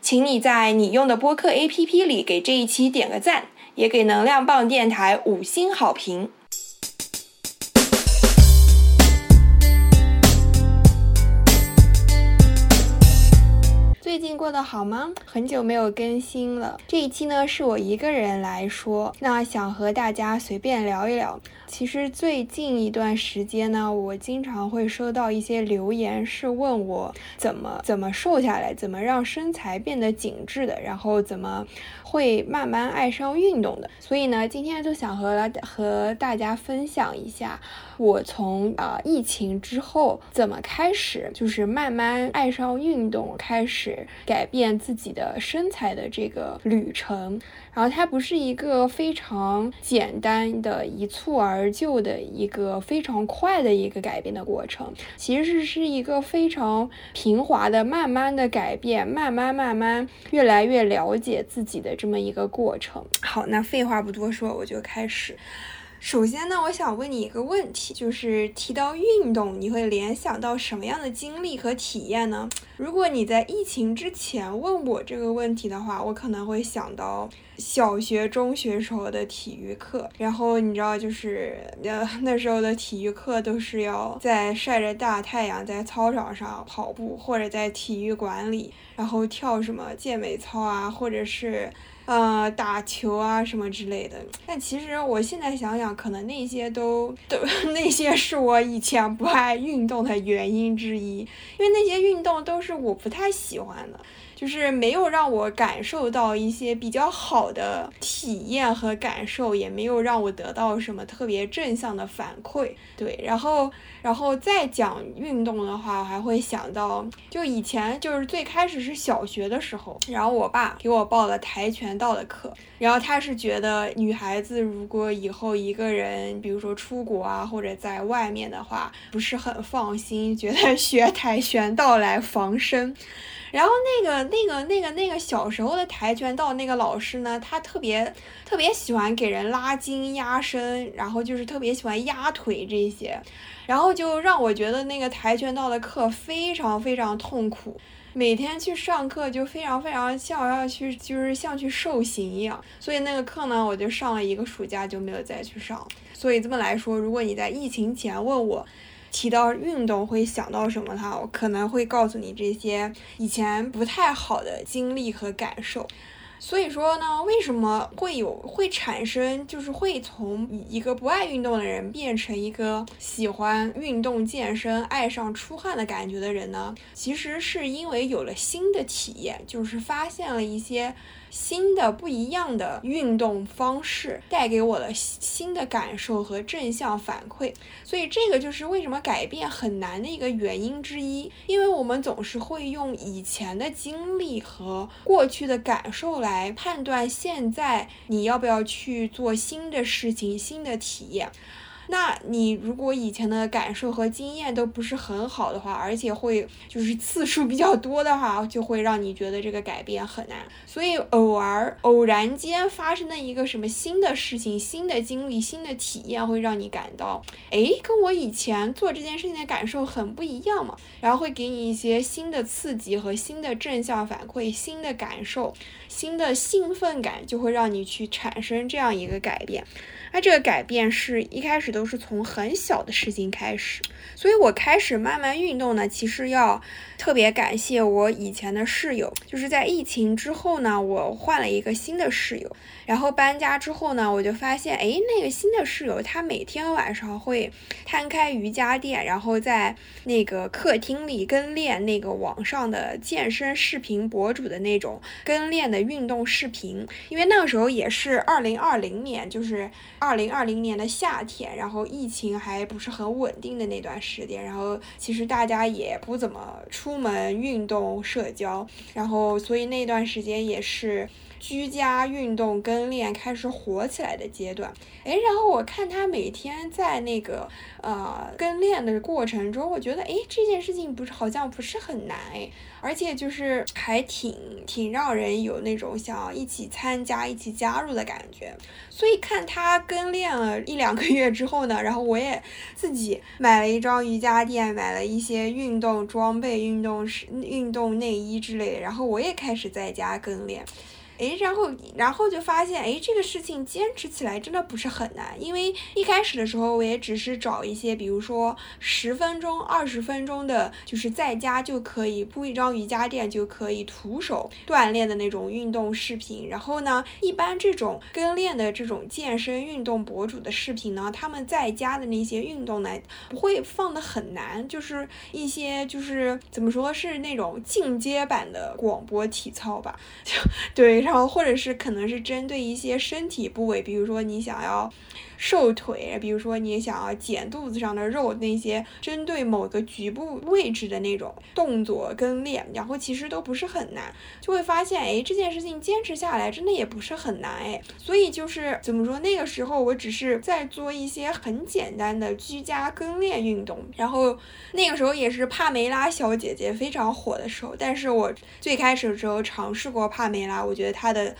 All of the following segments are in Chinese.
请你在你用的播客 APP 里给这一期点个赞，也给能量棒电台五星好评。最近过得好吗？很久没有更新了。这一期呢是我一个人来说，那想和大家随便聊一聊。其实最近一段时间呢，我经常会收到一些留言，是问我怎么怎么瘦下来，怎么让身材变得紧致的，然后怎么会慢慢爱上运动的。所以呢，今天就想和和大家分享一下，我从啊疫情之后怎么开始，就是慢慢爱上运动，开始改变自己的身材的这个旅程。然后它不是一个非常简单的一蹴而而就的一个非常快的一个改变的过程，其实是一个非常平滑的、慢慢的改变，慢慢慢慢越来越了解自己的这么一个过程。好，那废话不多说，我就开始。首先呢，我想问你一个问题，就是提到运动，你会联想到什么样的经历和体验呢？如果你在疫情之前问我这个问题的话，我可能会想到小学、中学时候的体育课。然后你知道，就是呃那时候的体育课都是要在晒着大太阳，在操场上跑步，或者在体育馆里，然后跳什么健美操啊，或者是。呃，打球啊什么之类的，但其实我现在想想，可能那些都都 那些是我以前不爱运动的原因之一，因为那些运动都是我不太喜欢的。就是没有让我感受到一些比较好的体验和感受，也没有让我得到什么特别正向的反馈。对，然后，然后再讲运动的话，我还会想到，就以前就是最开始是小学的时候，然后我爸给我报了跆拳道的课，然后他是觉得女孩子如果以后一个人，比如说出国啊或者在外面的话，不是很放心，觉得学跆拳道来防身。然后那个那个那个那个小时候的跆拳道那个老师呢，他特别特别喜欢给人拉筋压身，然后就是特别喜欢压腿这些，然后就让我觉得那个跆拳道的课非常非常痛苦，每天去上课就非常非常像要去就是像去受刑一样，所以那个课呢，我就上了一个暑假就没有再去上。所以这么来说，如果你在疫情前问我。提到运动会想到什么？哈，我可能会告诉你这些以前不太好的经历和感受。所以说呢，为什么会有会产生，就是会从一个不爱运动的人变成一个喜欢运动健身、爱上出汗的感觉的人呢？其实是因为有了新的体验，就是发现了一些。新的不一样的运动方式带给我了新的感受和正向反馈，所以这个就是为什么改变很难的一个原因之一。因为我们总是会用以前的经历和过去的感受来判断现在你要不要去做新的事情、新的体验。那你如果以前的感受和经验都不是很好的话，而且会就是次数比较多的话，就会让你觉得这个改变很难。所以偶尔偶然间发生的一个什么新的事情、新的经历、新的体验，会让你感到，哎，跟我以前做这件事情的感受很不一样嘛。然后会给你一些新的刺激和新的正向反馈、新的感受、新的兴奋感，就会让你去产生这样一个改变。那这个改变是一开始。都是从很小的事情开始。所以我开始慢慢运动呢，其实要特别感谢我以前的室友，就是在疫情之后呢，我换了一个新的室友，然后搬家之后呢，我就发现，哎，那个新的室友他每天晚上会摊开瑜伽垫，然后在那个客厅里跟练那个网上的健身视频博主的那种跟练的运动视频，因为那个时候也是二零二零年，就是二零二零年的夏天，然后疫情还不是很稳定的那段。时间，然后其实大家也不怎么出门运动社交，然后所以那段时间也是居家运动跟练开始火起来的阶段。哎，然后我看他每天在那个呃跟练的过程中，我觉得哎这件事情不是好像不是很难哎。而且就是还挺挺让人有那种想一起参加、一起加入的感觉。所以看他跟练了一两个月之后呢，然后我也自己买了一张瑜伽垫，买了一些运动装备、运动是运动内衣之类的，然后我也开始在家跟练。哎，然后，然后就发现，哎，这个事情坚持起来真的不是很难，因为一开始的时候，我也只是找一些，比如说十分钟、二十分钟的，就是在家就可以铺一张瑜伽垫就可以徒手锻炼的那种运动视频。然后呢，一般这种跟练的这种健身运动博主的视频呢，他们在家的那些运动呢，不会放的很难，就是一些就是怎么说是那种进阶版的广播体操吧，就对。然后，或者是可能是针对一些身体部位，比如说你想要瘦腿，比如说你想要减肚子上的肉，那些针对某个局部位置的那种动作跟练，然后其实都不是很难，就会发现，哎，这件事情坚持下来真的也不是很难，哎，所以就是怎么说，那个时候我只是在做一些很简单的居家跟练运动，然后那个时候也是帕梅拉小姐姐非常火的时候，但是我最开始的时候尝试过帕梅拉，我觉得。她的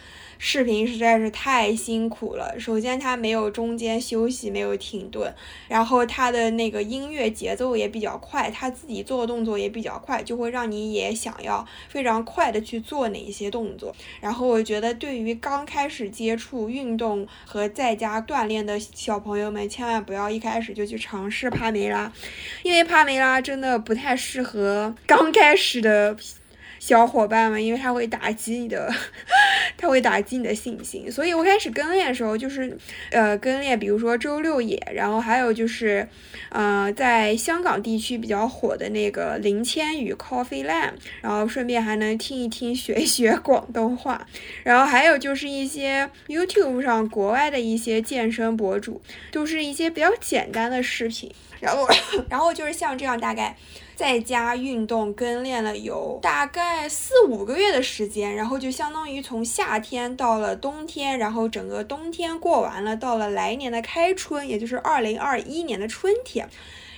视频实在是太辛苦了。首先，他没有中间休息，没有停顿，然后他的那个音乐节奏也比较快，他自己做动作也比较快，就会让你也想要非常快的去做哪一些动作。然后，我觉得对于刚开始接触运动和在家锻炼的小朋友们，千万不要一开始就去尝试帕梅拉，因为帕梅拉真的不太适合刚开始的。小伙伴们，因为他会打击你的，他会打击你的信心，所以我开始跟练的时候就是，呃，跟练，比如说周六野，然后还有就是，呃，在香港地区比较火的那个林千羽 Coffee Land，然后顺便还能听一听学一学广东话，然后还有就是一些 YouTube 上国外的一些健身博主，都是一些比较简单的视频，然后，然后就是像这样大概。在家运动跟练了有大概四五个月的时间，然后就相当于从夏天到了冬天，然后整个冬天过完了，到了来年的开春，也就是二零二一年的春天。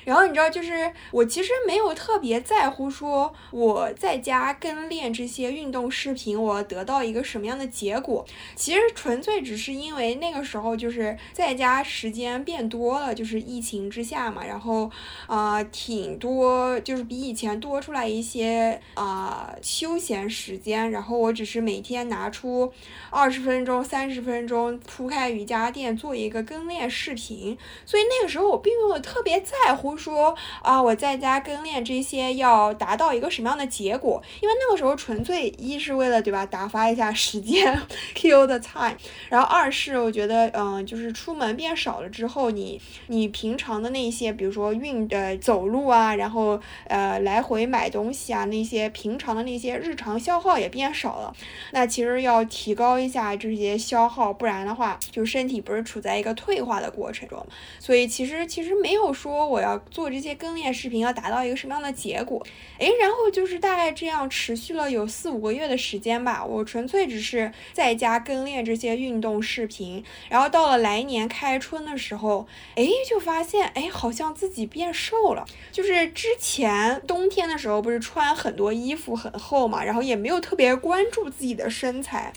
然后你知道，就是我其实没有特别在乎说我在家跟练这些运动视频，我得到一个什么样的结果。其实纯粹只是因为那个时候就是在家时间变多了，就是疫情之下嘛，然后啊挺多，就是比以前多出来一些啊休闲时间。然后我只是每天拿出二十分钟、三十分钟铺开瑜伽垫做一个跟练视频，所以那个时候我并没有特别在乎。说啊，我在家跟练这些要达到一个什么样的结果？因为那个时候纯粹一是为了对吧，打发一下时间，kill the time。然后二是我觉得，嗯，就是出门变少了之后，你你平常的那些，比如说运的走路啊，然后呃来回买东西啊，那些平常的那些日常消耗也变少了。那其实要提高一下这些消耗，不然的话，就身体不是处在一个退化的过程中。所以其实其实没有说我要。做这些跟练视频要达到一个什么样的结果？诶，然后就是大概这样持续了有四五个月的时间吧。我纯粹只是在家跟练这些运动视频，然后到了来年开春的时候，诶，就发现诶，好像自己变瘦了。就是之前冬天的时候不是穿很多衣服很厚嘛，然后也没有特别关注自己的身材，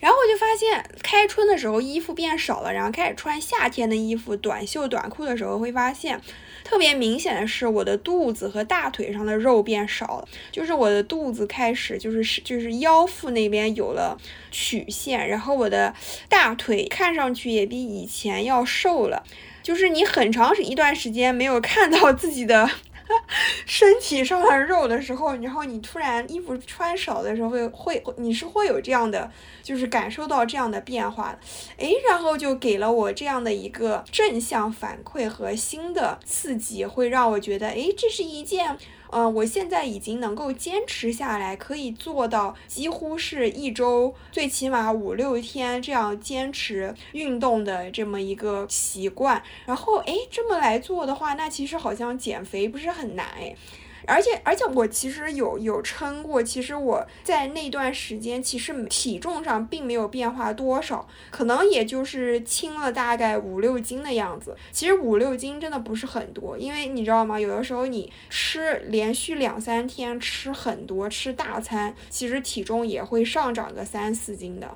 然后我就发现开春的时候衣服变少了，然后开始穿夏天的衣服，短袖短裤的时候会发现。特别明显的是，我的肚子和大腿上的肉变少了，就是我的肚子开始就是是就是腰腹那边有了曲线，然后我的大腿看上去也比以前要瘦了。就是你很长一段时间没有看到自己的。身体上的肉的时候，然后你突然衣服穿少的时候，会会你是会有这样的，就是感受到这样的变化的，诶，然后就给了我这样的一个正向反馈和新的刺激，会让我觉得，哎，这是一件。嗯，我现在已经能够坚持下来，可以做到几乎是一周最起码五六天这样坚持运动的这么一个习惯。然后，哎，这么来做的话，那其实好像减肥不是很难哎。而且而且我其实有有称过，其实我在那段时间其实体重上并没有变化多少，可能也就是轻了大概五六斤的样子。其实五六斤真的不是很多，因为你知道吗？有的时候你吃连续两三天吃很多吃大餐，其实体重也会上涨个三四斤的。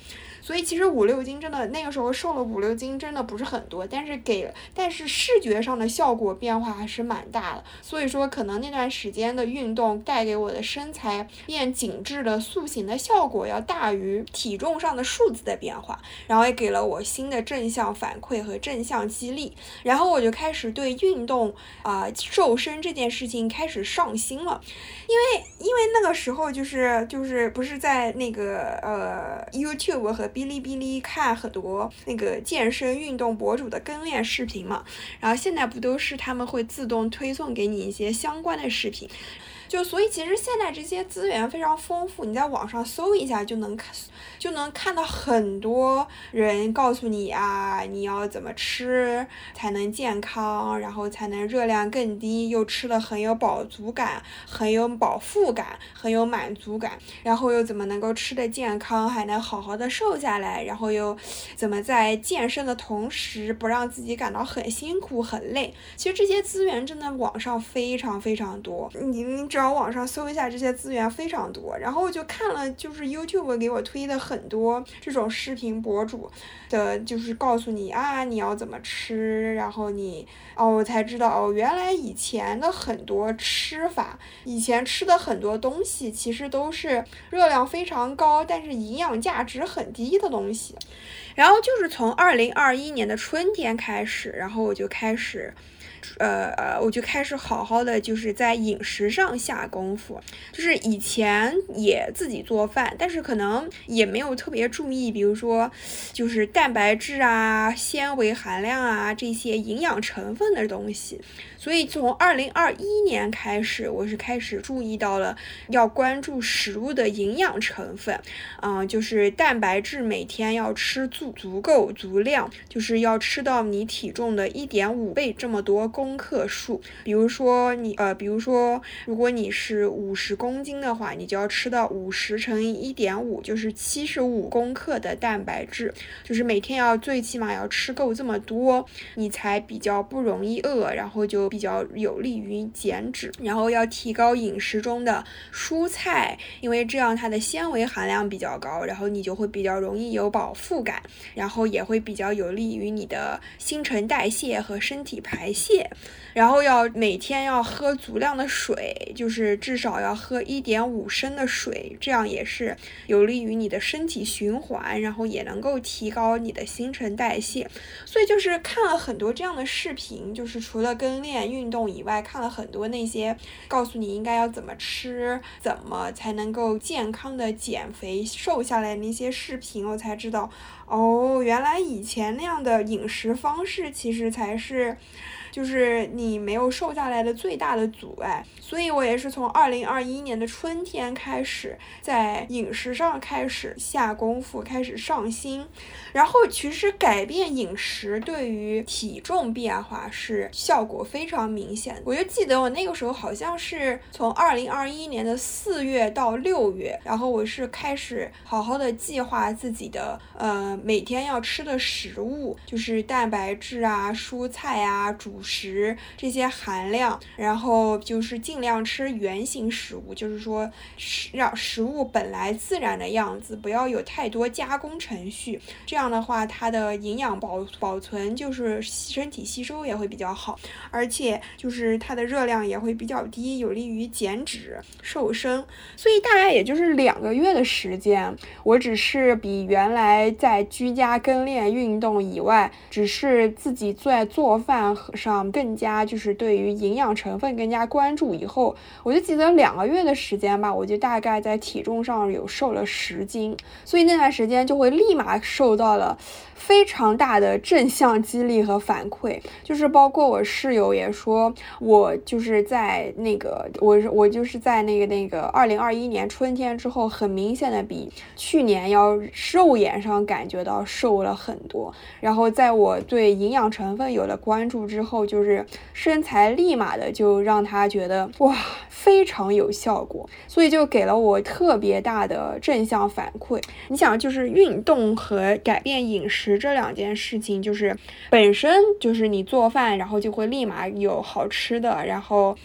所以其实五六斤真的那个时候瘦了五六斤真的不是很多，但是给但是视觉上的效果变化还是蛮大的。所以说可能那段时间的运动带给我的身材变紧致的塑形的效果要大于体重上的数字的变化，然后也给了我新的正向反馈和正向激励，然后我就开始对运动啊瘦身这件事情开始上心了，因为因为那个时候就是就是不是在那个呃 YouTube 和。哔哩哔哩看很多那个健身运动博主的跟练视频嘛，然后现在不都是他们会自动推送给你一些相关的视频。就所以其实现在这些资源非常丰富，你在网上搜一下就能看，就能看到很多人告诉你啊，你要怎么吃才能健康，然后才能热量更低，又吃的很有饱足感，很有饱腹感，很有满足感，然后又怎么能够吃的健康，还能好好的瘦下来，然后又怎么在健身的同时不让自己感到很辛苦很累。其实这些资源真的网上非常非常多，你只。要网上搜一下这些资源非常多，然后我就看了，就是 YouTube 给我推的很多这种视频博主的，就是告诉你啊，你要怎么吃，然后你哦，我才知道哦，原来以前的很多吃法，以前吃的很多东西其实都是热量非常高，但是营养价值很低的东西。然后就是从二零二一年的春天开始，然后我就开始。呃呃，我就开始好好的就是在饮食上下功夫，就是以前也自己做饭，但是可能也没有特别注意，比如说就是蛋白质啊、纤维含量啊这些营养成分的东西。所以从二零二一年开始，我是开始注意到了要关注食物的营养成分，嗯，就是蛋白质每天要吃足足够足量，就是要吃到你体重的一点五倍这么多公克数。比如说你呃，比如说如果你是五十公斤的话，你就要吃到五十乘以一点五，就是七十五公克的蛋白质，就是每天要最起码要吃够这么多，你才比较不容易饿，然后就。比较有利于减脂，然后要提高饮食中的蔬菜，因为这样它的纤维含量比较高，然后你就会比较容易有饱腹感，然后也会比较有利于你的新陈代谢和身体排泄。然后要每天要喝足量的水，就是至少要喝一点五升的水，这样也是有利于你的身体循环，然后也能够提高你的新陈代谢。所以就是看了很多这样的视频，就是除了跟练。运动以外，看了很多那些告诉你应该要怎么吃，怎么才能够健康的减肥瘦下来那些视频，我才知道，哦，原来以前那样的饮食方式其实才是。就是你没有瘦下来的最大的阻碍，所以我也是从二零二一年的春天开始，在饮食上开始下功夫，开始上心。然后其实改变饮食对于体重变化是效果非常明显的。我就记得我那个时候好像是从二零二一年的四月到六月，然后我是开始好好的计划自己的呃每天要吃的食物，就是蛋白质啊、蔬菜啊、主。食这些含量，然后就是尽量吃原形食物，就是说食让食物本来自然的样子，不要有太多加工程序。这样的话，它的营养保保存就是身体吸收也会比较好，而且就是它的热量也会比较低，有利于减脂瘦身。所以大概也就是两个月的时间，我只是比原来在居家跟练运动以外，只是自己在做饭和上嗯更加就是对于营养成分更加关注以后，我就记得两个月的时间吧，我就大概在体重上有瘦了十斤，所以那段时间就会立马受到了。非常大的正向激励和反馈，就是包括我室友也说，我就是在那个我我就是在那个那个二零二一年春天之后，很明显的比去年要肉眼上感觉到瘦了很多。然后在我对营养成分有了关注之后，就是身材立马的就让他觉得哇非常有效果，所以就给了我特别大的正向反馈。你想，就是运动和改变饮食。这两件事情就是本身就是你做饭，然后就会立马有好吃的，然后。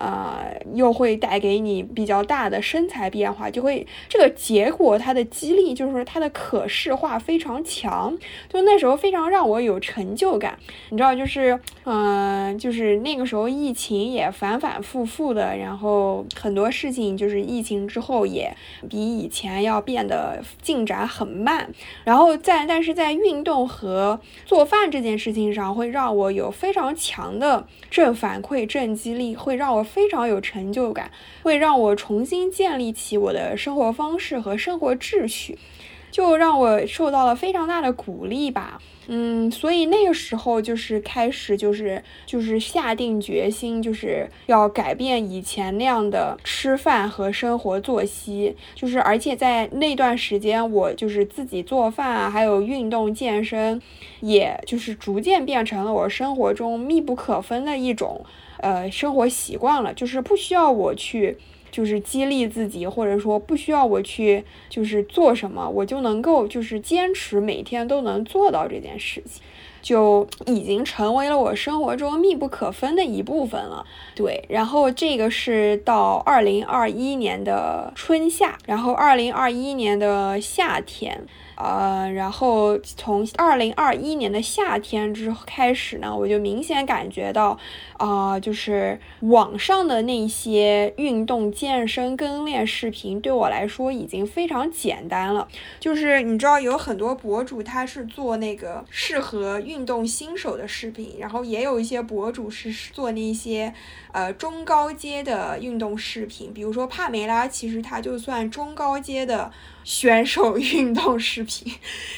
呃，又会带给你比较大的身材变化，就会这个结果它的激励就是它的可视化非常强，就那时候非常让我有成就感。你知道，就是嗯，就是那个时候疫情也反反复复的，然后很多事情就是疫情之后也比以前要变得进展很慢，然后在但是在运动和做饭这件事情上，会让我有非常强的正反馈、正激励，会让我。非常有成就感，会让我重新建立起我的生活方式和生活秩序，就让我受到了非常大的鼓励吧。嗯，所以那个时候就是开始，就是就是下定决心，就是要改变以前那样的吃饭和生活作息。就是而且在那段时间，我就是自己做饭啊，还有运动健身，也就是逐渐变成了我生活中密不可分的一种。呃，生活习惯了，就是不需要我去，就是激励自己，或者说不需要我去，就是做什么，我就能够就是坚持每天都能做到这件事情，就已经成为了我生活中密不可分的一部分了。对，然后这个是到二零二一年的春夏，然后二零二一年的夏天。呃，然后从二零二一年的夏天之后开始呢，我就明显感觉到，啊，就是网上的那些运动健身跟练视频对我来说已经非常简单了。就是你知道有很多博主他是做那个适合运动新手的视频，然后也有一些博主是做那些呃中高阶的运动视频，比如说帕梅拉，其实它就算中高阶的。选手 运动视频，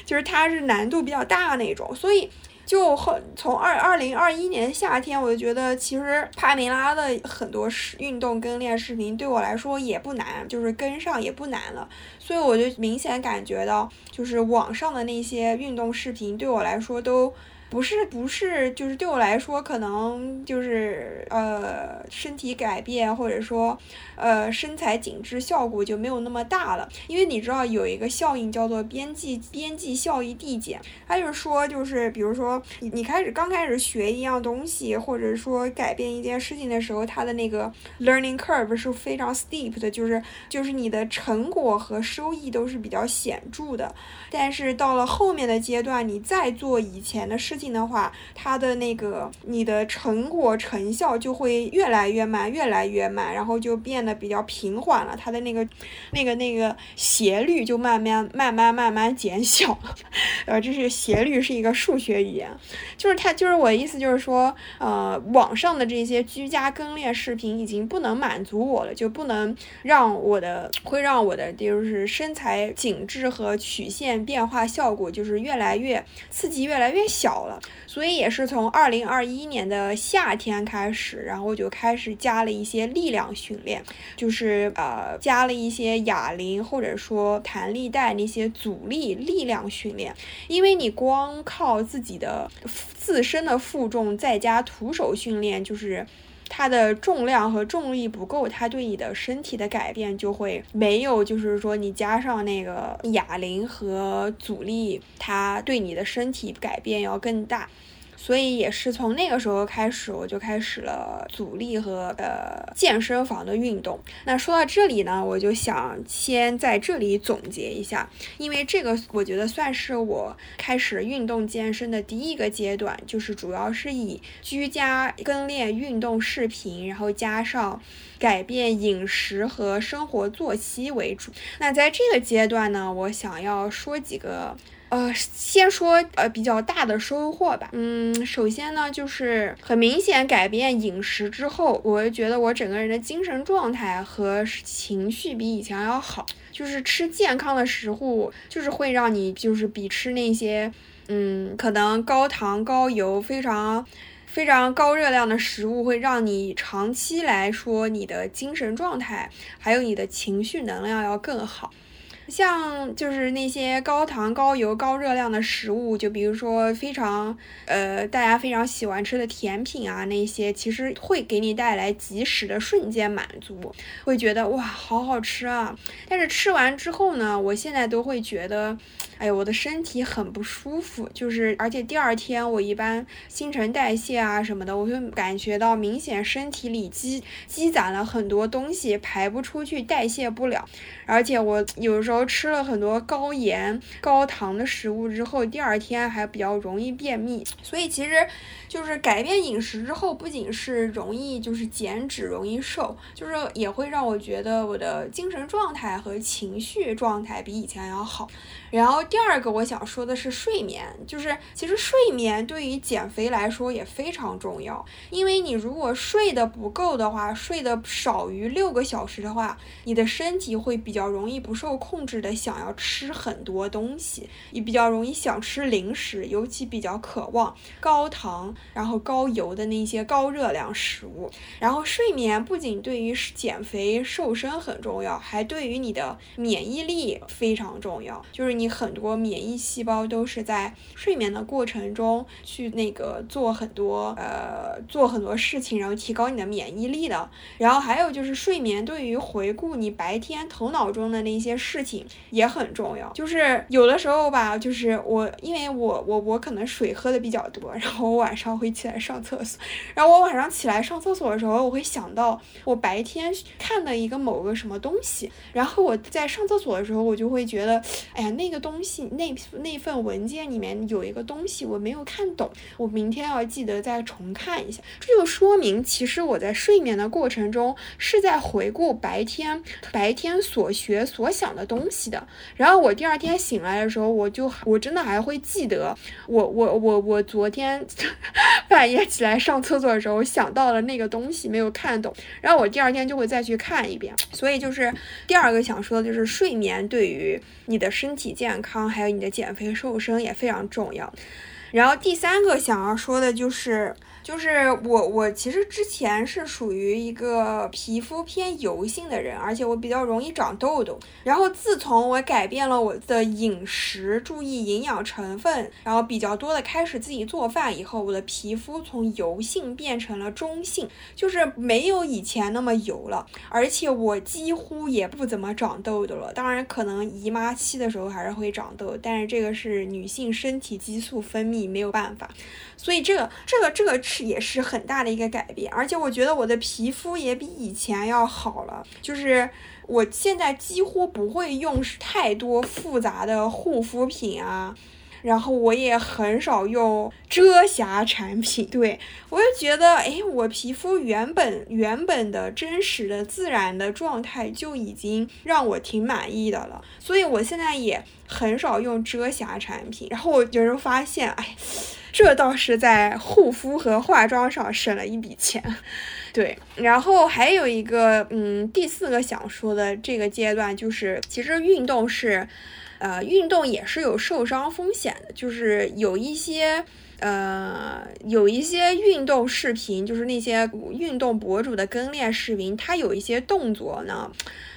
就是它是难度比较大那种，所以就很从二二零二一年夏天，我就觉得其实帕梅拉的很多运动跟练视频对我来说也不难，就是跟上也不难了，所以我就明显感觉到，就是网上的那些运动视频对我来说都。不是不是，就是对我来说，可能就是呃身体改变，或者说呃身材紧致效果就没有那么大了。因为你知道有一个效应叫做边际边际效益递减，它就是说就是比如说你你开始刚开始学一样东西，或者说改变一件事情的时候，它的那个 learning curve 是非常 steep 的，就是就是你的成果和收益都是比较显著的。但是到了后面的阶段，你再做以前的事情。的话，它的那个你的成果成效就会越来越慢，越来越慢，然后就变得比较平缓了。它的那个那个那个斜率就慢慢慢慢慢慢减小了。呃，这是斜率是一个数学语言，就是它就是我的意思就是说，呃，网上的这些居家跟练视频已经不能满足我了，就不能让我的会让我的就是身材紧致和曲线变化效果就是越来越刺激越来越小了。所以也是从二零二一年的夏天开始，然后就开始加了一些力量训练，就是呃加了一些哑铃或者说弹力带那些阻力力量训练。因为你光靠自己的自身的负重再加徒手训练，就是它的重量和重力不够，它对你的身体的改变就会没有，就是说你加上那个哑铃和阻力，它对你的身体改变要更大。所以也是从那个时候开始，我就开始了阻力和呃健身房的运动。那说到这里呢，我就想先在这里总结一下，因为这个我觉得算是我开始运动健身的第一个阶段，就是主要是以居家跟练运动视频，然后加上改变饮食和生活作息为主。那在这个阶段呢，我想要说几个。呃，先说呃比较大的收获吧。嗯，首先呢，就是很明显改变饮食之后，我觉得我整个人的精神状态和情绪比以前要好。就是吃健康的食物，就是会让你就是比吃那些嗯可能高糖高油非常非常高热量的食物，会让你长期来说你的精神状态还有你的情绪能量要更好。像就是那些高糖、高油、高热量的食物，就比如说非常呃大家非常喜欢吃的甜品啊，那些其实会给你带来及时的瞬间满足，会觉得哇好好吃啊。但是吃完之后呢，我现在都会觉得，哎我的身体很不舒服，就是而且第二天我一般新陈代谢啊什么的，我就感觉到明显身体里积积攒了很多东西排不出去，代谢不了。而且我有时候吃了很多高盐、高糖的食物之后，第二天还比较容易便秘。所以其实，就是改变饮食之后，不仅是容易就是减脂、容易瘦，就是也会让我觉得我的精神状态和情绪状态比以前要好。然后第二个我想说的是睡眠，就是其实睡眠对于减肥来说也非常重要，因为你如果睡得不够的话，睡得少于六个小时的话，你的身体会比较容易不受控制的想要吃很多东西，也比较容易想吃零食，尤其比较渴望高糖然后高油的那些高热量食物。然后睡眠不仅对于减肥瘦身很重要，还对于你的免疫力非常重要，就是。你很多我免疫细胞都是在睡眠的过程中去那个做很多呃做很多事情，然后提高你的免疫力的。然后还有就是睡眠对于回顾你白天头脑中的那些事情也很重要。就是有的时候吧，就是我因为我我我可能水喝的比较多，然后我晚上会起来上厕所。然后我晚上起来上厕所的时候，我会想到我白天看的一个某个什么东西。然后我在上厕所的时候，我就会觉得，哎呀那。个东西那那份文件里面有一个东西我没有看懂，我明天要记得再重看一下。这就说明其实我在睡眠的过程中是在回顾白天白天所学所想的东西的。然后我第二天醒来的时候，我就我真的还会记得我我我我昨天 半夜起来上厕所的时候想到了那个东西没有看懂，然后我第二天就会再去看一遍。所以就是第二个想说的就是睡眠对于你的身体。健康还有你的减肥瘦身也非常重要，然后第三个想要说的就是。就是我，我其实之前是属于一个皮肤偏油性的人，而且我比较容易长痘痘。然后自从我改变了我的饮食，注意营养成分，然后比较多的开始自己做饭以后，我的皮肤从油性变成了中性，就是没有以前那么油了。而且我几乎也不怎么长痘痘了。当然，可能姨妈期的时候还是会长痘，但是这个是女性身体激素分泌没有办法。所以这个这个这个是也是很大的一个改变，而且我觉得我的皮肤也比以前要好了，就是我现在几乎不会用太多复杂的护肤品啊，然后我也很少用遮瑕产品，对我就觉得，哎，我皮肤原本原本的真实的自然的状态就已经让我挺满意的了，所以我现在也很少用遮瑕产品，然后我就是发现，哎。这倒是在护肤和化妆上省了一笔钱，对。然后还有一个，嗯，第四个想说的这个阶段就是，其实运动是，呃，运动也是有受伤风险的，就是有一些，呃，有一些运动视频，就是那些运动博主的跟练视频，他有一些动作呢。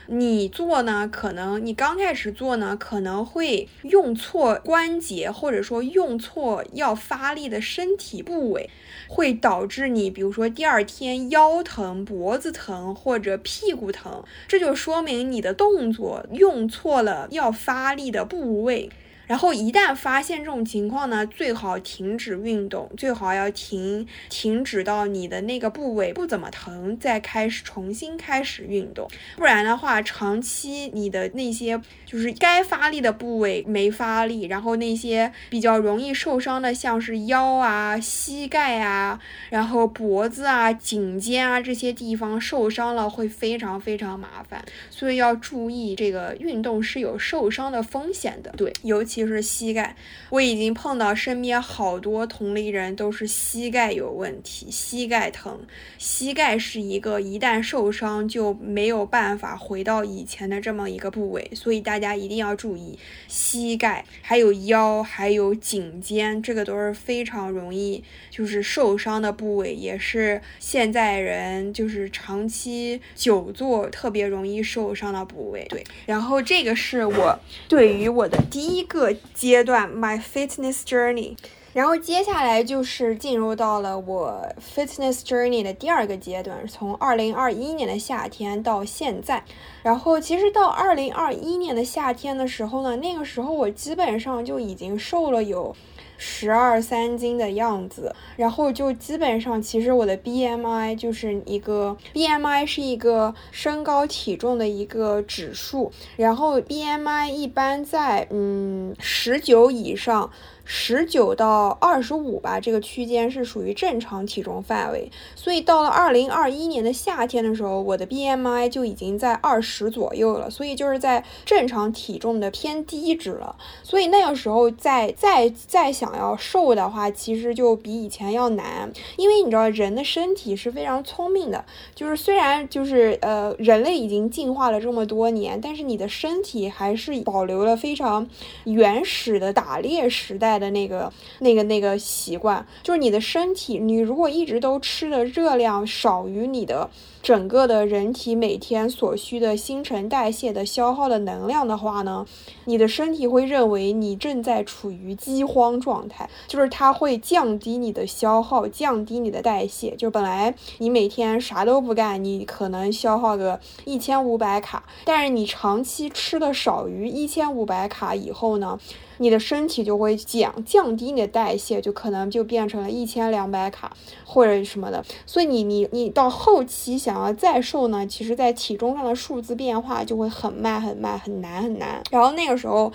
你做呢，可能你刚开始做呢，可能会用错关节，或者说用错要发力的身体部位，会导致你，比如说第二天腰疼、脖子疼或者屁股疼，这就说明你的动作用错了要发力的部位。然后一旦发现这种情况呢，最好停止运动，最好要停停止到你的那个部位不怎么疼，再开始重新开始运动。不然的话，长期你的那些就是该发力的部位没发力，然后那些比较容易受伤的，像是腰啊、膝盖啊，然后脖子啊、颈肩啊这些地方受伤了，会非常非常麻烦。所以要注意，这个运动是有受伤的风险的。对，尤其。其是膝盖。我已经碰到身边好多同龄人都是膝盖有问题，膝盖疼。膝盖是一个一旦受伤就没有办法回到以前的这么一个部位，所以大家一定要注意膝盖，还有腰，还有颈肩，这个都是非常容易就是受伤的部位，也是现在人就是长期久坐特别容易受伤的部位。对，然后这个是我对于我的第一个阶段，my fitness journey。然后接下来就是进入到了我 fitness journey 的第二个阶段，从二零二一年的夏天到现在。然后其实到二零二一年的夏天的时候呢，那个时候我基本上就已经瘦了有十二三斤的样子。然后就基本上，其实我的 BMI 就是一个 BMI 是一个身高体重的一个指数，然后 BMI 一般在嗯十九以上。十九到二十五吧，这个区间是属于正常体重范围。所以到了二零二一年的夏天的时候，我的 BMI 就已经在二十左右了，所以就是在正常体重的偏低值了。所以那个时候再再再想要瘦的话，其实就比以前要难，因为你知道人的身体是非常聪明的，就是虽然就是呃人类已经进化了这么多年，但是你的身体还是保留了非常原始的打猎时代的那个、那个、那个习惯，就是你的身体，你如果一直都吃的热量少于你的。整个的人体每天所需的新陈代谢的消耗的能量的话呢，你的身体会认为你正在处于饥荒状态，就是它会降低你的消耗，降低你的代谢。就本来你每天啥都不干，你可能消耗个一千五百卡，但是你长期吃的少于一千五百卡以后呢，你的身体就会降降低你的代谢，就可能就变成了一千两百卡或者什么的。所以你你你到后期想。想要再瘦呢，其实，在体重上的数字变化就会很慢很慢，很难很难。然后那个时候，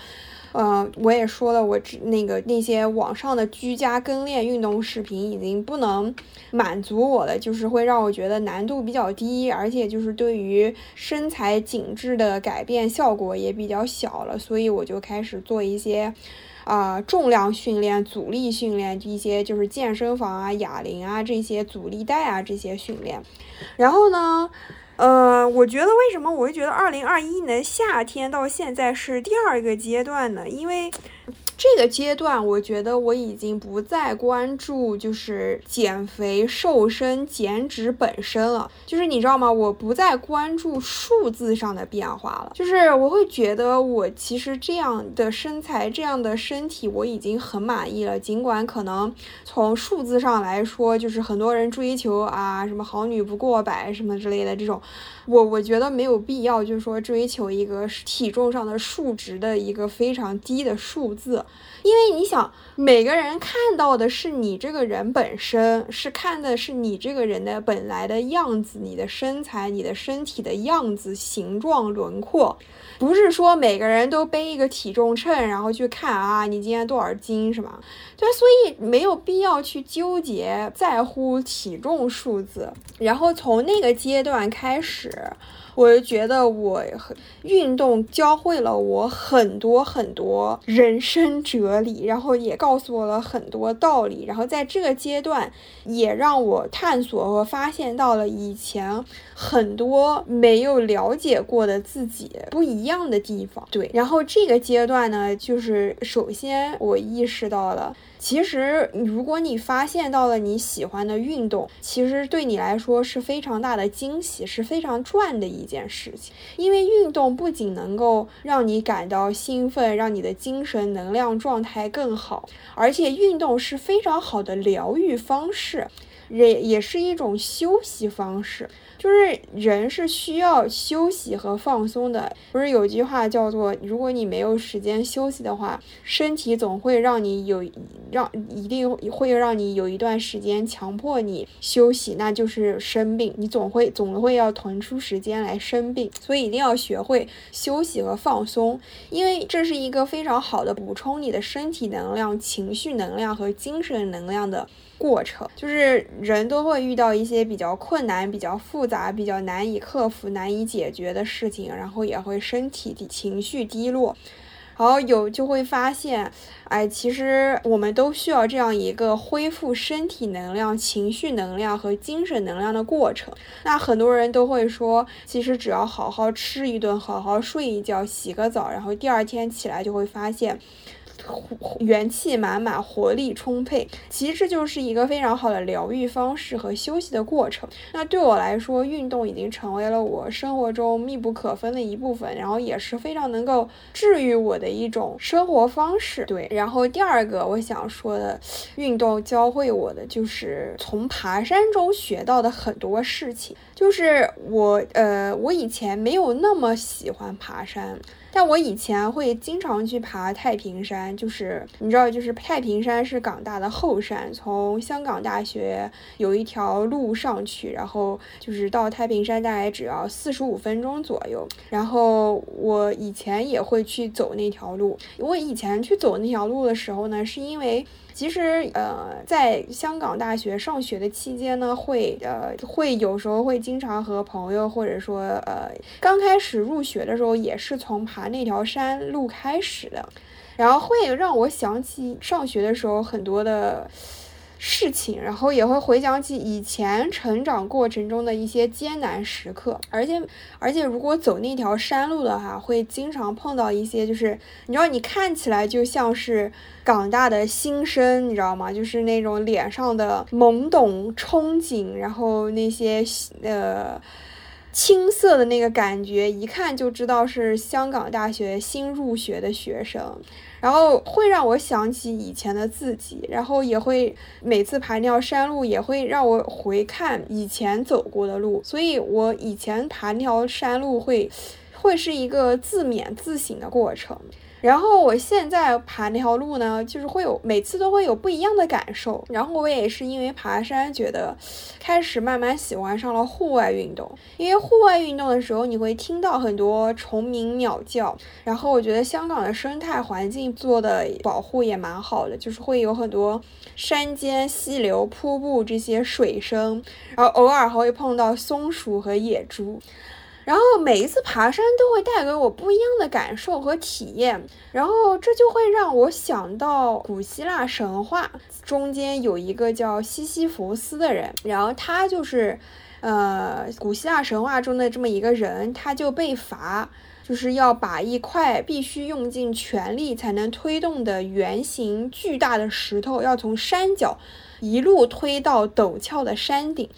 嗯，我也说了，我只那个那些网上的居家跟练运动视频已经不能满足我了，就是会让我觉得难度比较低，而且就是对于身材紧致的改变效果也比较小了，所以我就开始做一些。啊，重量训练、阻力训练，一些就是健身房啊、哑铃啊这些阻力带啊这些训练。然后呢，呃，我觉得为什么我会觉得二零二一年夏天到现在是第二个阶段呢？因为。这个阶段，我觉得我已经不再关注就是减肥、瘦身、减脂本身了。就是你知道吗？我不再关注数字上的变化了。就是我会觉得我其实这样的身材、这样的身体，我已经很满意了。尽管可能从数字上来说，就是很多人追求啊什么好女不过百什么之类的这种，我我觉得没有必要，就是说追求一个体重上的数值的一个非常低的数字。因为你想，每个人看到的是你这个人本身，是看的是你这个人的本来的样子，你的身材、你的身体的样子、形状、轮廓，不是说每个人都背一个体重秤，然后去看啊，你今天多少斤，是吗？对，所以没有必要去纠结在乎体重数字。然后从那个阶段开始。我就觉得我很运动教会了我很多很多人生哲理，然后也告诉我了很多道理，然后在这个阶段也让我探索和发现到了以前很多没有了解过的自己不一样的地方。对，然后这个阶段呢，就是首先我意识到了。其实，如果你发现到了你喜欢的运动，其实对你来说是非常大的惊喜，是非常赚的一件事情。因为运动不仅能够让你感到兴奋，让你的精神能量状态更好，而且运动是非常好的疗愈方式，也也是一种休息方式。就是人是需要休息和放松的，不是有句话叫做，如果你没有时间休息的话，身体总会让你有让一定会让你有一段时间强迫你休息，那就是生病，你总会总会要腾出时间来生病，所以一定要学会休息和放松，因为这是一个非常好的补充你的身体能量、情绪能量和精神能量的。过程就是人都会遇到一些比较困难、比较复杂、比较难以克服、难以解决的事情，然后也会身体的情绪低落。然后有就会发现，哎，其实我们都需要这样一个恢复身体能量、情绪能量和精神能量的过程。那很多人都会说，其实只要好好吃一顿，好好睡一觉，洗个澡，然后第二天起来就会发现。元气满满，活力充沛，其实这就是一个非常好的疗愈方式和休息的过程。那对我来说，运动已经成为了我生活中密不可分的一部分，然后也是非常能够治愈我的一种生活方式。对，然后第二个我想说的，运动教会我的就是从爬山中学到的很多事情。就是我，呃，我以前没有那么喜欢爬山。但我以前会经常去爬太平山，就是你知道，就是太平山是港大的后山，从香港大学有一条路上去，然后就是到太平山大概只要四十五分钟左右。然后我以前也会去走那条路。我以前去走那条路的时候呢，是因为。其实，呃，在香港大学上学的期间呢，会，呃，会有时候会经常和朋友，或者说，呃，刚开始入学的时候，也是从爬那条山路开始的，然后会让我想起上学的时候很多的。事情，然后也会回想起以前成长过程中的一些艰难时刻，而且而且如果走那条山路的话，会经常碰到一些，就是你知道，你看起来就像是港大的新生，你知道吗？就是那种脸上的懵懂憧憬，然后那些呃青涩的那个感觉，一看就知道是香港大学新入学的学生。然后会让我想起以前的自己，然后也会每次爬那条山路，也会让我回看以前走过的路，所以我以前爬那条山路会，会是一个自勉自省的过程。然后我现在爬那条路呢，就是会有每次都会有不一样的感受。然后我也是因为爬山，觉得开始慢慢喜欢上了户外运动。因为户外运动的时候，你会听到很多虫鸣鸟叫。然后我觉得香港的生态环境做的保护也蛮好的，就是会有很多山间溪流、瀑布这些水声，然后偶尔还会碰到松鼠和野猪。然后每一次爬山都会带给我不一样的感受和体验，然后这就会让我想到古希腊神话中间有一个叫西西弗斯的人，然后他就是，呃，古希腊神话中的这么一个人，他就被罚，就是要把一块必须用尽全力才能推动的圆形巨大的石头，要从山脚一路推到陡峭的山顶。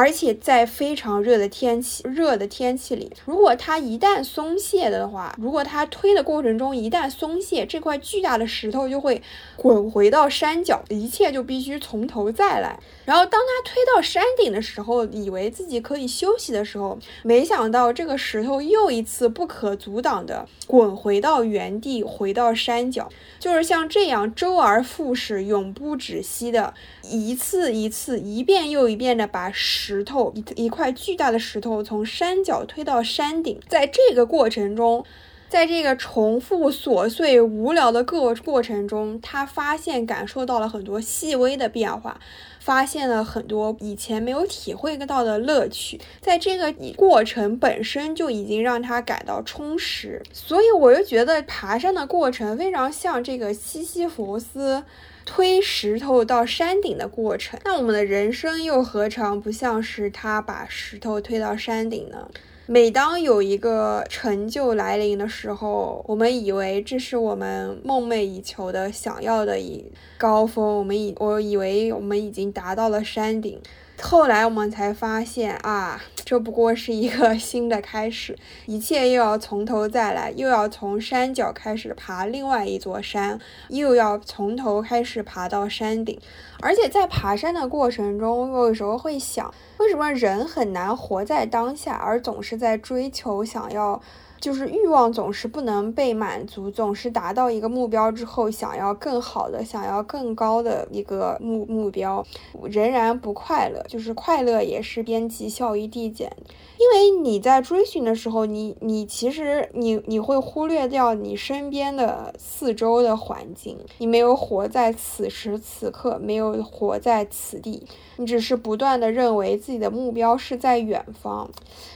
而且在非常热的天气，热的天气里，如果它一旦松懈的话，如果它推的过程中一旦松懈，这块巨大的石头就会滚回到山脚，一切就必须从头再来。然后当它推到山顶的时候，以为自己可以休息的时候，没想到这个石头又一次不可阻挡的滚回到原地，回到山脚，就是像这样周而复始、永不止息的，一次一次、一遍又一遍的把石石头一一块巨大的石头从山脚推到山顶，在这个过程中。在这个重复琐碎无聊的过过程中，他发现感受到了很多细微的变化，发现了很多以前没有体会到的乐趣。在这个过程本身就已经让他感到充实，所以我就觉得爬山的过程非常像这个西西弗斯推石头到山顶的过程。那我们的人生又何尝不像是他把石头推到山顶呢？每当有一个成就来临的时候，我们以为这是我们梦寐以求的、想要的一高峰，我们以我以为我们已经达到了山顶。后来我们才发现啊，这不过是一个 新的开始，一切又要从头再来，又要从山脚开始爬另外一座山，又要从头开始爬到山顶。而且在爬山的过程中，我有时候会想，为什么人很难活在当下，而总是在追求想要。就是欲望总是不能被满足，总是达到一个目标之后，想要更好的，想要更高的一个目目标，仍然不快乐。就是快乐也是边际效益递减，因为你在追寻的时候，你你其实你你会忽略掉你身边的四周的环境，你没有活在此时此刻，没有活在此地，你只是不断的认为自己的目标是在远方。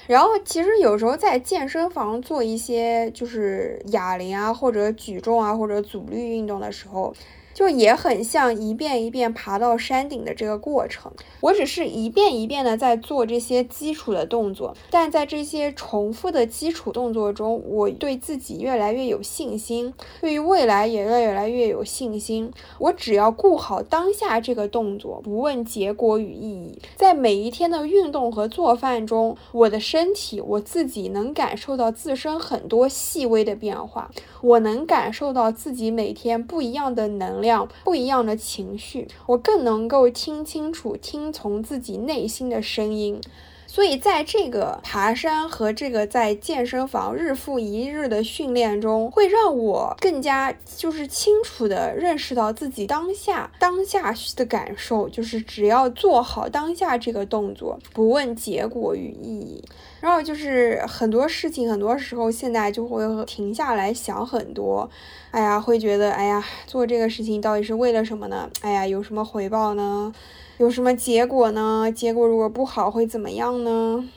然后其实有时候在健身房做。一些就是哑铃啊，或者举重啊，或者阻力运动的时候。就也很像一遍一遍爬到山顶的这个过程，我只是一遍一遍的在做这些基础的动作，但在这些重复的基础动作中，我对自己越来越有信心，对于未来也越来越有信心。我只要顾好当下这个动作，不问结果与意义，在每一天的运动和做饭中，我的身体我自己能感受到自身很多细微的变化，我能感受到自己每天不一样的能。不一样的情绪，我更能够听清楚、听从自己内心的声音。所以，在这个爬山和这个在健身房日复一日的训练中，会让我更加就是清楚的认识到自己当下当下的感受，就是只要做好当下这个动作，不问结果与意义。然后就是很多事情，很多时候现在就会停下来想很多，哎呀，会觉得哎呀，做这个事情到底是为了什么呢？哎呀，有什么回报呢？有什么结果呢？结果如果不好会怎么样呢？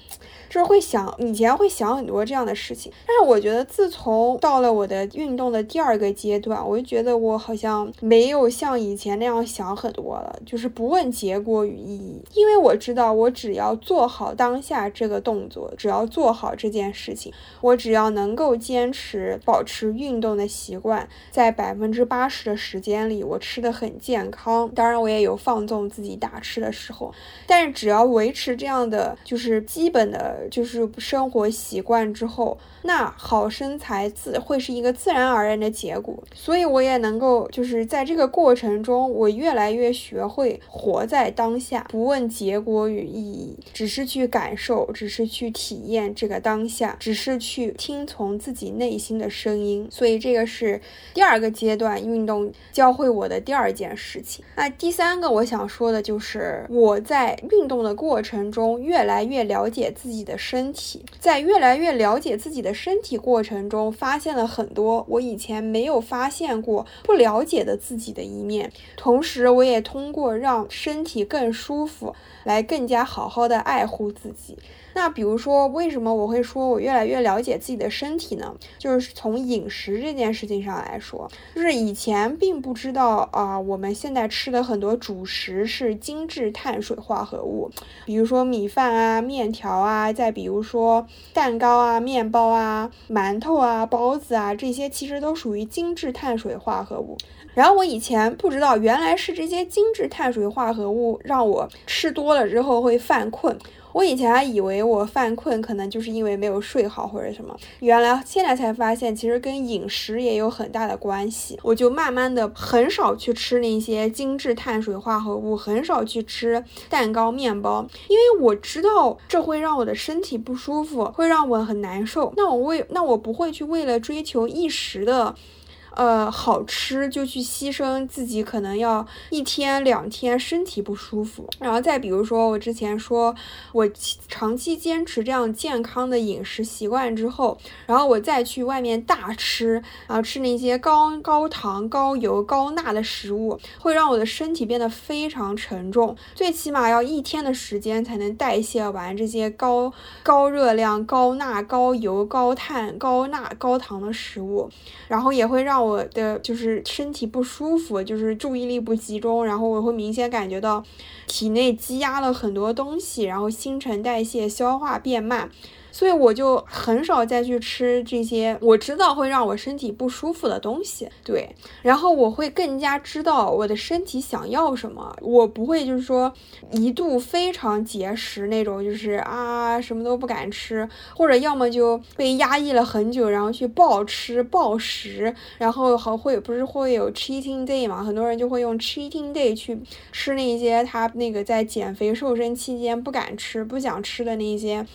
就是会想，以前会想很多这样的事情，但是我觉得自从到了我的运动的第二个阶段，我就觉得我好像没有像以前那样想很多了，就是不问结果与意义，因为我知道我只要做好当下这个动作，只要做好这件事情，我只要能够坚持保持运动的习惯，在百分之八十的时间里，我吃的很健康，当然我也有放纵自己大吃的时候，但是只要维持这样的就是基本的。就是生活习惯之后。那好身材自会是一个自然而然的结果，所以我也能够就是在这个过程中，我越来越学会活在当下，不问结果与意义，只是去感受，只是去体验这个当下，只是去听从自己内心的声音。所以这个是第二个阶段运动教会我的第二件事情。那第三个我想说的就是我在运动的过程中越来越了解自己的身体，在越来越了解自己的。身体过程中发现了很多我以前没有发现过、不了解的自己的一面，同时我也通过让身体更舒服，来更加好好的爱护自己。那比如说，为什么我会说我越来越了解自己的身体呢？就是从饮食这件事情上来说，就是以前并不知道啊，我们现在吃的很多主食是精致碳水化合物，比如说米饭啊、面条啊，再比如说蛋糕啊、面包啊、馒头啊、包子啊，这些其实都属于精致碳水化合物。然后我以前不知道，原来是这些精致碳水化合物让我吃多了之后会犯困。我以前还以为我犯困可能就是因为没有睡好或者什么，原来现在才发现其实跟饮食也有很大的关系。我就慢慢的很少去吃那些精致碳水化合物，很少去吃蛋糕、面包，因为我知道这会让我的身体不舒服，会让我很难受。那我为那我不会去为了追求一时的。呃，好吃就去牺牲自己，可能要一天两天身体不舒服。然后再比如说，我之前说我长期坚持这样健康的饮食习惯之后，然后我再去外面大吃，然后吃那些高高糖、高油、高钠的食物，会让我的身体变得非常沉重，最起码要一天的时间才能代谢完这些高高热量、高钠、高油、高碳、高钠、高糖的食物，然后也会让。我的就是身体不舒服，就是注意力不集中，然后我会明显感觉到体内积压了很多东西，然后新陈代谢、消化变慢。所以我就很少再去吃这些我知道会让我身体不舒服的东西，对。然后我会更加知道我的身体想要什么，我不会就是说一度非常节食那种，就是啊什么都不敢吃，或者要么就被压抑了很久，然后去暴吃暴食，然后还会不是会有 cheating day 嘛？很多人就会用 cheating day 去吃那些他那个在减肥瘦身期间不敢吃、不想吃的那些。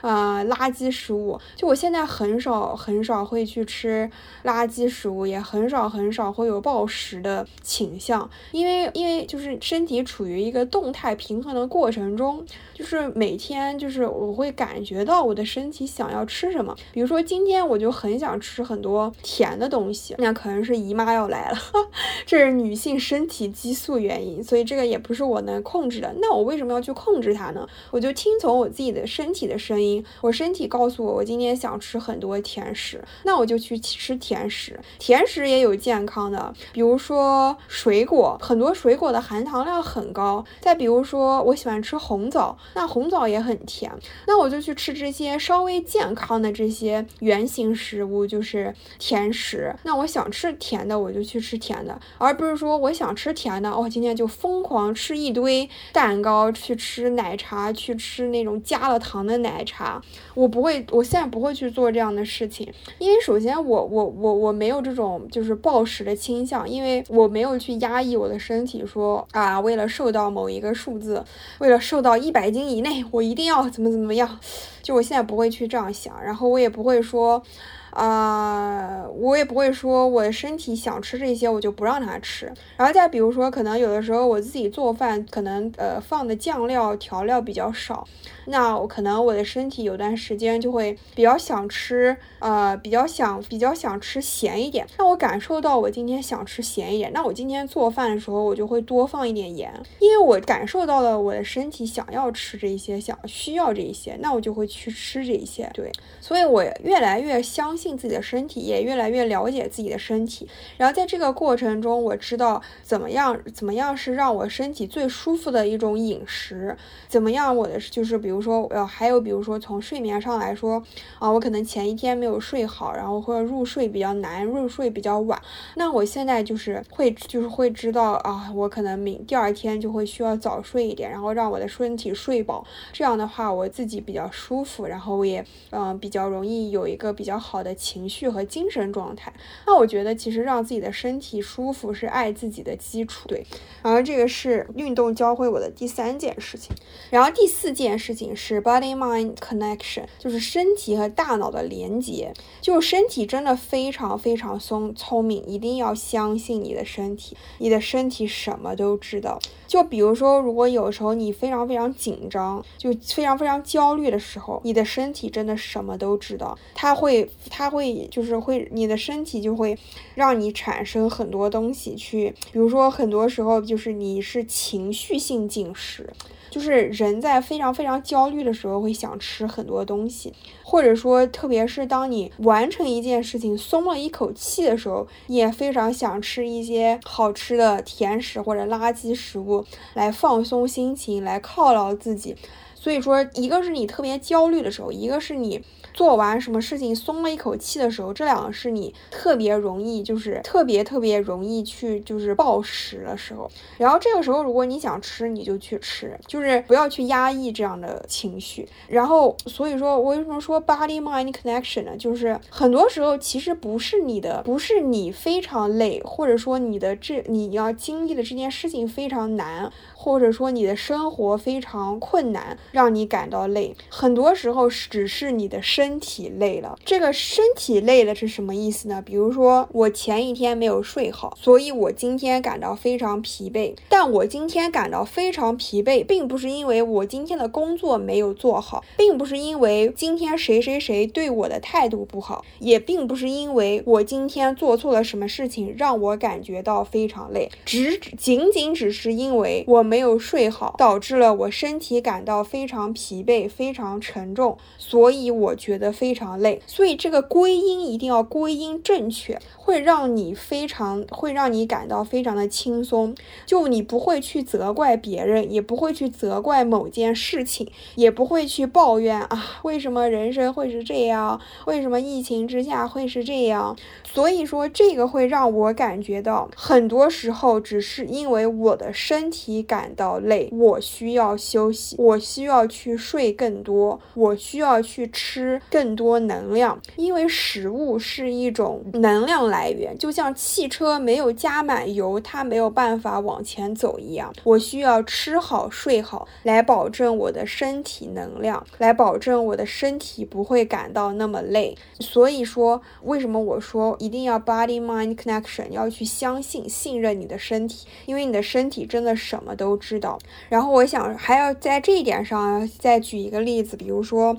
呃，垃圾食物，就我现在很少很少会去吃垃圾食物，也很少很少会有暴食的倾向，因为因为就是身体处于一个动态平衡的过程中，就是每天就是我会感觉到我的身体想要吃什么，比如说今天我就很想吃很多甜的东西，那可能是姨妈要来了，这是女性身体激素原因，所以这个也不是我能控制的，那我为什么要去控制它呢？我就听从我自己的身体的声音。我身体告诉我，我今天想吃很多甜食，那我就去吃甜食。甜食也有健康的，比如说水果，很多水果的含糖量很高。再比如说，我喜欢吃红枣，那红枣也很甜，那我就去吃这些稍微健康的这些原型食物，就是甜食。那我想吃甜的，我就去吃甜的，而不是说我想吃甜的，哦，今天就疯狂吃一堆蛋糕，去吃奶茶，去吃那种加了糖的奶茶。我不会，我现在不会去做这样的事情，因为首先我我我我没有这种就是暴食的倾向，因为我没有去压抑我的身体，说啊，为了瘦到某一个数字，为了瘦到一百斤以内，我一定要怎么怎么样，就我现在不会去这样想，然后我也不会说。啊，我也不会说我的身体想吃这些，我就不让他吃。然后再比如说，可能有的时候我自己做饭，可能呃放的酱料调料比较少，那我可能我的身体有段时间就会比较想吃，呃比较想比较想吃咸一点。那我感受到我今天想吃咸一点，那我今天做饭的时候我就会多放一点盐，因为我感受到了我的身体想要吃这些，想需要这一些，那我就会去吃这一些。对，所以我越来越相。信自己的身体，也越来越了解自己的身体。然后在这个过程中，我知道怎么样，怎么样是让我身体最舒服的一种饮食。怎么样，我的就是比如说，呃，还有比如说从睡眠上来说，啊，我可能前一天没有睡好，然后或者入睡比较难，入睡比较晚。那我现在就是会，就是会知道啊，我可能明第二天就会需要早睡一点，然后让我的身体睡饱。这样的话，我自己比较舒服，然后我也嗯比较容易有一个比较好的。的情绪和精神状态，那我觉得其实让自己的身体舒服是爱自己的基础。对，然后这个是运动教会我的第三件事情。然后第四件事情是 body mind connection，就是身体和大脑的连接。就身体真的非常非常聪聪明，一定要相信你的身体，你的身体什么都知道。就比如说，如果有时候你非常非常紧张，就非常非常焦虑的时候，你的身体真的什么都知道，它会。它会就是会，你的身体就会让你产生很多东西去，比如说很多时候就是你是情绪性进食，就是人在非常非常焦虑的时候会想吃很多东西，或者说特别是当你完成一件事情松了一口气的时候，也非常想吃一些好吃的甜食或者垃圾食物来放松心情，来犒劳自己。所以说，一个是你特别焦虑的时候，一个是你。做完什么事情松了一口气的时候，这两个是你特别容易，就是特别特别容易去就是暴食的时候。然后这个时候，如果你想吃，你就去吃，就是不要去压抑这样的情绪。然后，所以说我为什么说 body mind connection 呢？就是很多时候其实不是你的，不是你非常累，或者说你的这你要经历的这件事情非常难，或者说你的生活非常困难，让你感到累。很多时候只是你的身。身体累了，这个身体累了是什么意思呢？比如说我前一天没有睡好，所以我今天感到非常疲惫。但我今天感到非常疲惫，并不是因为我今天的工作没有做好，并不是因为今天谁谁谁对我的态度不好，也并不是因为我今天做错了什么事情让我感觉到非常累，只仅仅只是因为我没有睡好，导致了我身体感到非常疲惫、非常沉重，所以我觉。得非常累，所以这个归因一定要归因正确，会让你非常会让你感到非常的轻松。就你不会去责怪别人，也不会去责怪某件事情，也不会去抱怨啊，为什么人生会是这样？为什么疫情之下会是这样？所以说，这个会让我感觉到，很多时候只是因为我的身体感感到累，我需要休息，我需要去睡更多，我需要去吃。更多能量，因为食物是一种能量来源，就像汽车没有加满油，它没有办法往前走一样。我需要吃好睡好，来保证我的身体能量，来保证我的身体不会感到那么累。所以说，为什么我说一定要 body mind connection，要去相信、信任你的身体，因为你的身体真的什么都都知道。然后我想还要在这一点。上再举一个例子，比如说。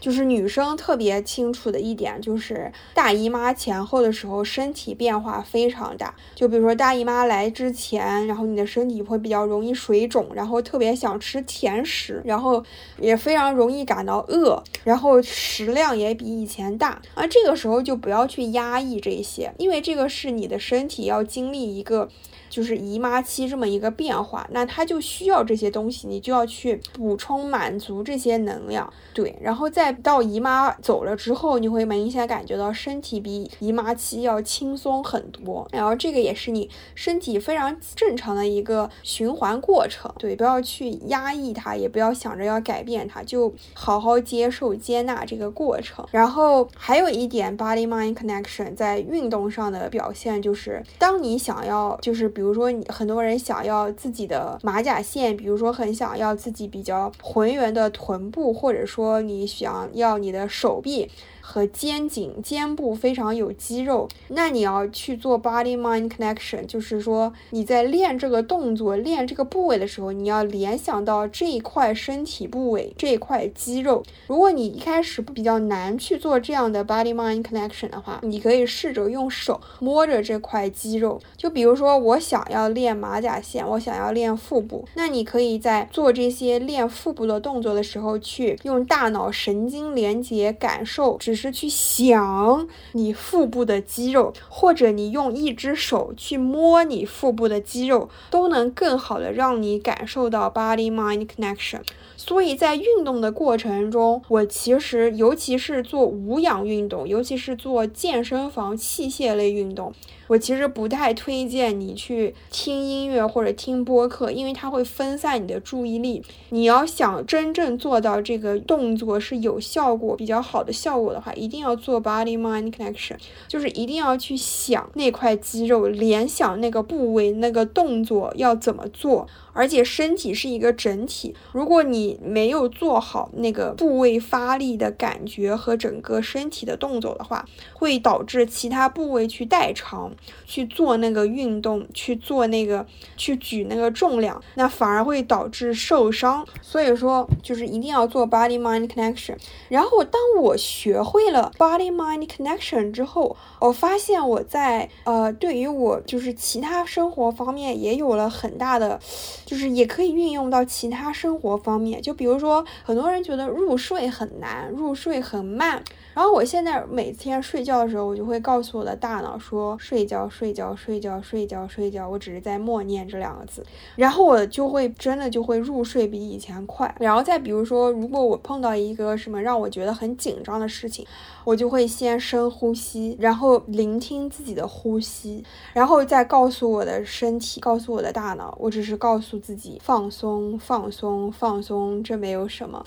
就是女生特别清楚的一点，就是大姨妈前后的时候，身体变化非常大。就比如说大姨妈来之前，然后你的身体会比较容易水肿，然后特别想吃甜食，然后也非常容易感到饿，然后食量也比以前大。啊，这个时候就不要去压抑这些，因为这个是你的身体要经历一个。就是姨妈期这么一个变化，那它就需要这些东西，你就要去补充满足这些能量，对，然后再到姨妈走了之后，你会明显感觉到身体比姨妈期要轻松很多，然后这个也是你身体非常正常的一个循环过程，对，不要去压抑它，也不要想着要改变它，就好好接受接纳这个过程。然后还有一点，body mind connection 在运动上的表现就是，当你想要就是。比如说，你很多人想要自己的马甲线，比如说很想要自己比较浑圆的臀部，或者说你想要你的手臂。和肩颈、肩部非常有肌肉，那你要去做 body mind connection，就是说你在练这个动作、练这个部位的时候，你要联想到这一块身体部位、这一块肌肉。如果你一开始比较难去做这样的 body mind connection 的话，你可以试着用手摸着这块肌肉。就比如说，我想要练马甲线，我想要练腹部，那你可以在做这些练腹部的动作的时候，去用大脑神经连接感受。只是去想你腹部的肌肉，或者你用一只手去摸你腹部的肌肉，都能更好的让你感受到 body mind connection。所以在运动的过程中，我其实尤其是做无氧运动，尤其是做健身房器械类运动。我其实不太推荐你去听音乐或者听播客，因为它会分散你的注意力。你要想真正做到这个动作是有效果、比较好的效果的话，一定要做 body mind connection，就是一定要去想那块肌肉，联想那个部位、那个动作要怎么做。而且身体是一个整体，如果你没有做好那个部位发力的感觉和整个身体的动作的话，会导致其他部位去代偿，去做那个运动，去做那个去举那个重量，那反而会导致受伤。所以说，就是一定要做 body mind connection。然后，当我学会了 body mind connection 之后，我发现我在呃，对于我就是其他生活方面也有了很大的。就是也可以运用到其他生活方面，就比如说，很多人觉得入睡很难，入睡很慢。然后我现在每天睡觉的时候，我就会告诉我的大脑说：睡觉，睡觉，睡觉，睡觉，睡觉。我只是在默念这两个字，然后我就会真的就会入睡比以前快。然后再比如说，如果我碰到一个什么让我觉得很紧张的事情，我就会先深呼吸，然后聆听自己的呼吸，然后再告诉我的身体，告诉我的大脑，我只是告诉。自己放松，放松，放松，这没有什么。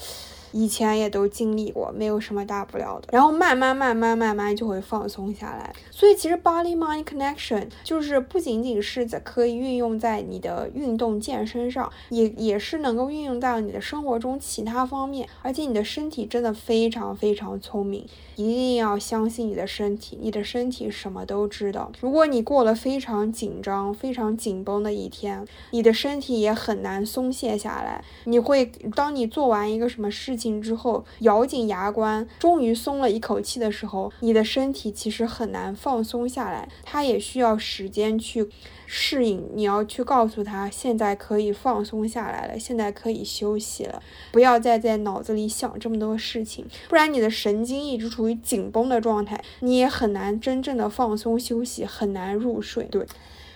以前也都经历过，没有什么大不了的。然后慢慢慢慢慢慢就会放松下来。所以其实 body mind connection 就是不仅仅是在可以运用在你的运动健身上，也也是能够运用到你的生活中其他方面。而且你的身体真的非常非常聪明，一定要相信你的身体，你的身体什么都知道。如果你过了非常紧张、非常紧绷的一天，你的身体也很难松懈下来。你会当你做完一个什么事情。之后咬紧牙关，终于松了一口气的时候，你的身体其实很难放松下来，它也需要时间去适应。你要去告诉他，现在可以放松下来了，现在可以休息了，不要再在脑子里想这么多事情，不然你的神经一直处于紧绷的状态，你也很难真正的放松休息，很难入睡。对。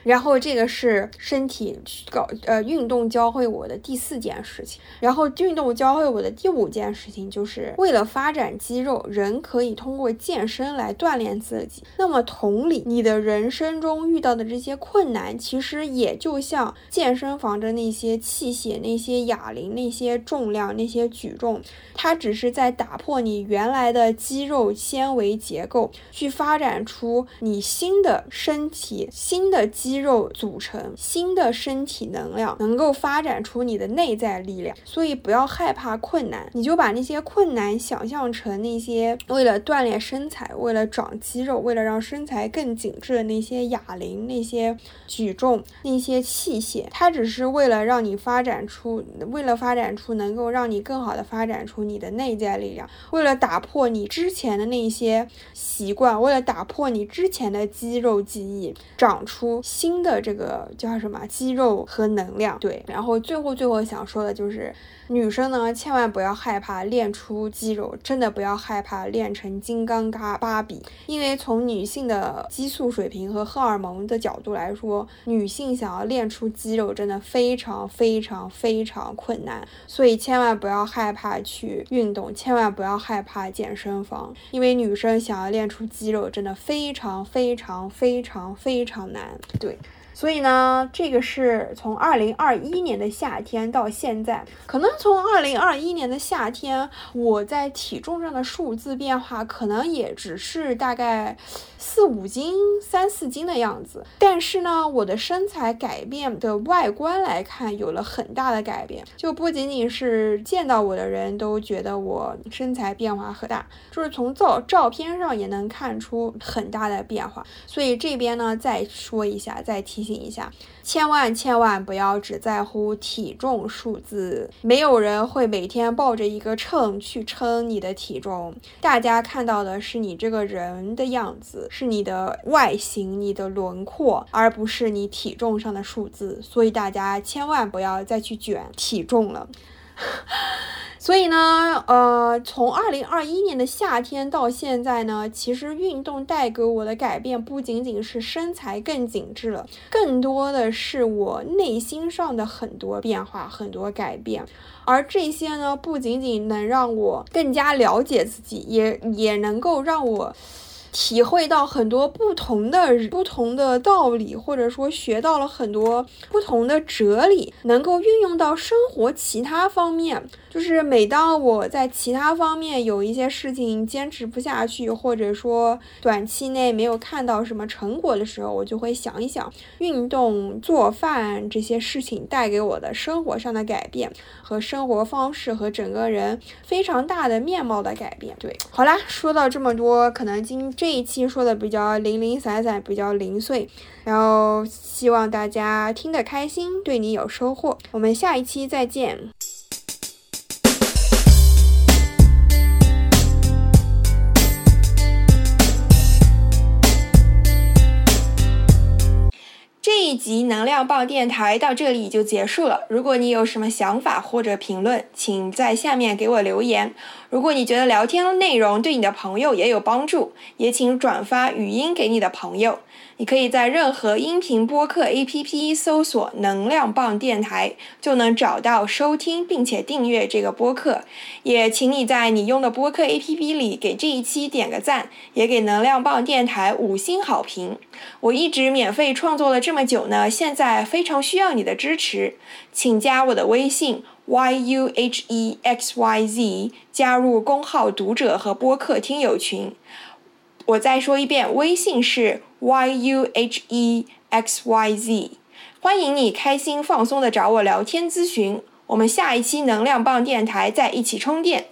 然后这个是身体搞呃运动教会我的第四件事情，然后运动教会我的第五件事情就是为了发展肌肉，人可以通过健身来锻炼自己。那么同理，你的人生中遇到的这些困难，其实也就像健身房的那些器械、那些哑铃、那些重量、那些举重，它只是在打破你原来的肌肉纤维结构，去发展出你新的身体、新的肌。肌肉组成，新的身体能量能够发展出你的内在力量。所以不要害怕困难，你就把那些困难想象成那些为了锻炼身材、为了长肌肉、为了让身材更紧致的那些哑铃、那些举重、那些器械。它只是为了让你发展出，为了发展出能够让你更好的发展出你的内在力量，为了打破你之前的那些习惯，为了打破你之前的肌肉记忆，长出新的这个叫什么肌肉和能量。对，然后最后最后想说的就是。女生呢，千万不要害怕练出肌肉，真的不要害怕练成金刚嘎芭比，因为从女性的激素水平和荷尔蒙的角度来说，女性想要练出肌肉真的非常非常非常困难，所以千万不要害怕去运动，千万不要害怕健身房，因为女生想要练出肌肉真的非常非常非常非常难，对。所以呢，这个是从二零二一年的夏天到现在，可能从二零二一年的夏天，我在体重上的数字变化可能也只是大概四五斤、三四斤的样子。但是呢，我的身材改变的外观来看，有了很大的改变，就不仅仅是见到我的人都觉得我身材变化很大，就是从照照片上也能看出很大的变化。所以这边呢，再说一下，再提。醒一下，千万千万不要只在乎体重数字，没有人会每天抱着一个秤去称你的体重，大家看到的是你这个人的样子，是你的外形、你的轮廓，而不是你体重上的数字，所以大家千万不要再去卷体重了。所以呢，呃，从二零二一年的夏天到现在呢，其实运动带给我的改变不仅仅是身材更紧致了，更多的是我内心上的很多变化、很多改变。而这些呢，不仅仅能让我更加了解自己，也也能够让我。体会到很多不同的不同的道理，或者说学到了很多不同的哲理，能够运用到生活其他方面。就是每当我在其他方面有一些事情坚持不下去，或者说短期内没有看到什么成果的时候，我就会想一想运动、做饭这些事情带给我的生活上的改变和生活方式和整个人非常大的面貌的改变。对，好啦，说到这么多，可能今这这一期说的比较零零散散，比较零碎，然后希望大家听得开心，对你有收获。我们下一期再见。这一集能量报电台到这里就结束了。如果你有什么想法或者评论，请在下面给我留言。如果你觉得聊天内容对你的朋友也有帮助，也请转发语音给你的朋友。你可以在任何音频播客 APP 搜索“能量棒电台”，就能找到收听并且订阅这个播客。也请你在你用的播客 APP 里给这一期点个赞，也给能量棒电台五星好评。我一直免费创作了这么久呢，现在非常需要你的支持，请加我的微信 yuhexyz，加入公号读者和播客听友群。我再说一遍，微信是 yuhexyz，欢迎你开心放松的找我聊天咨询。我们下一期能量棒电台再一起充电。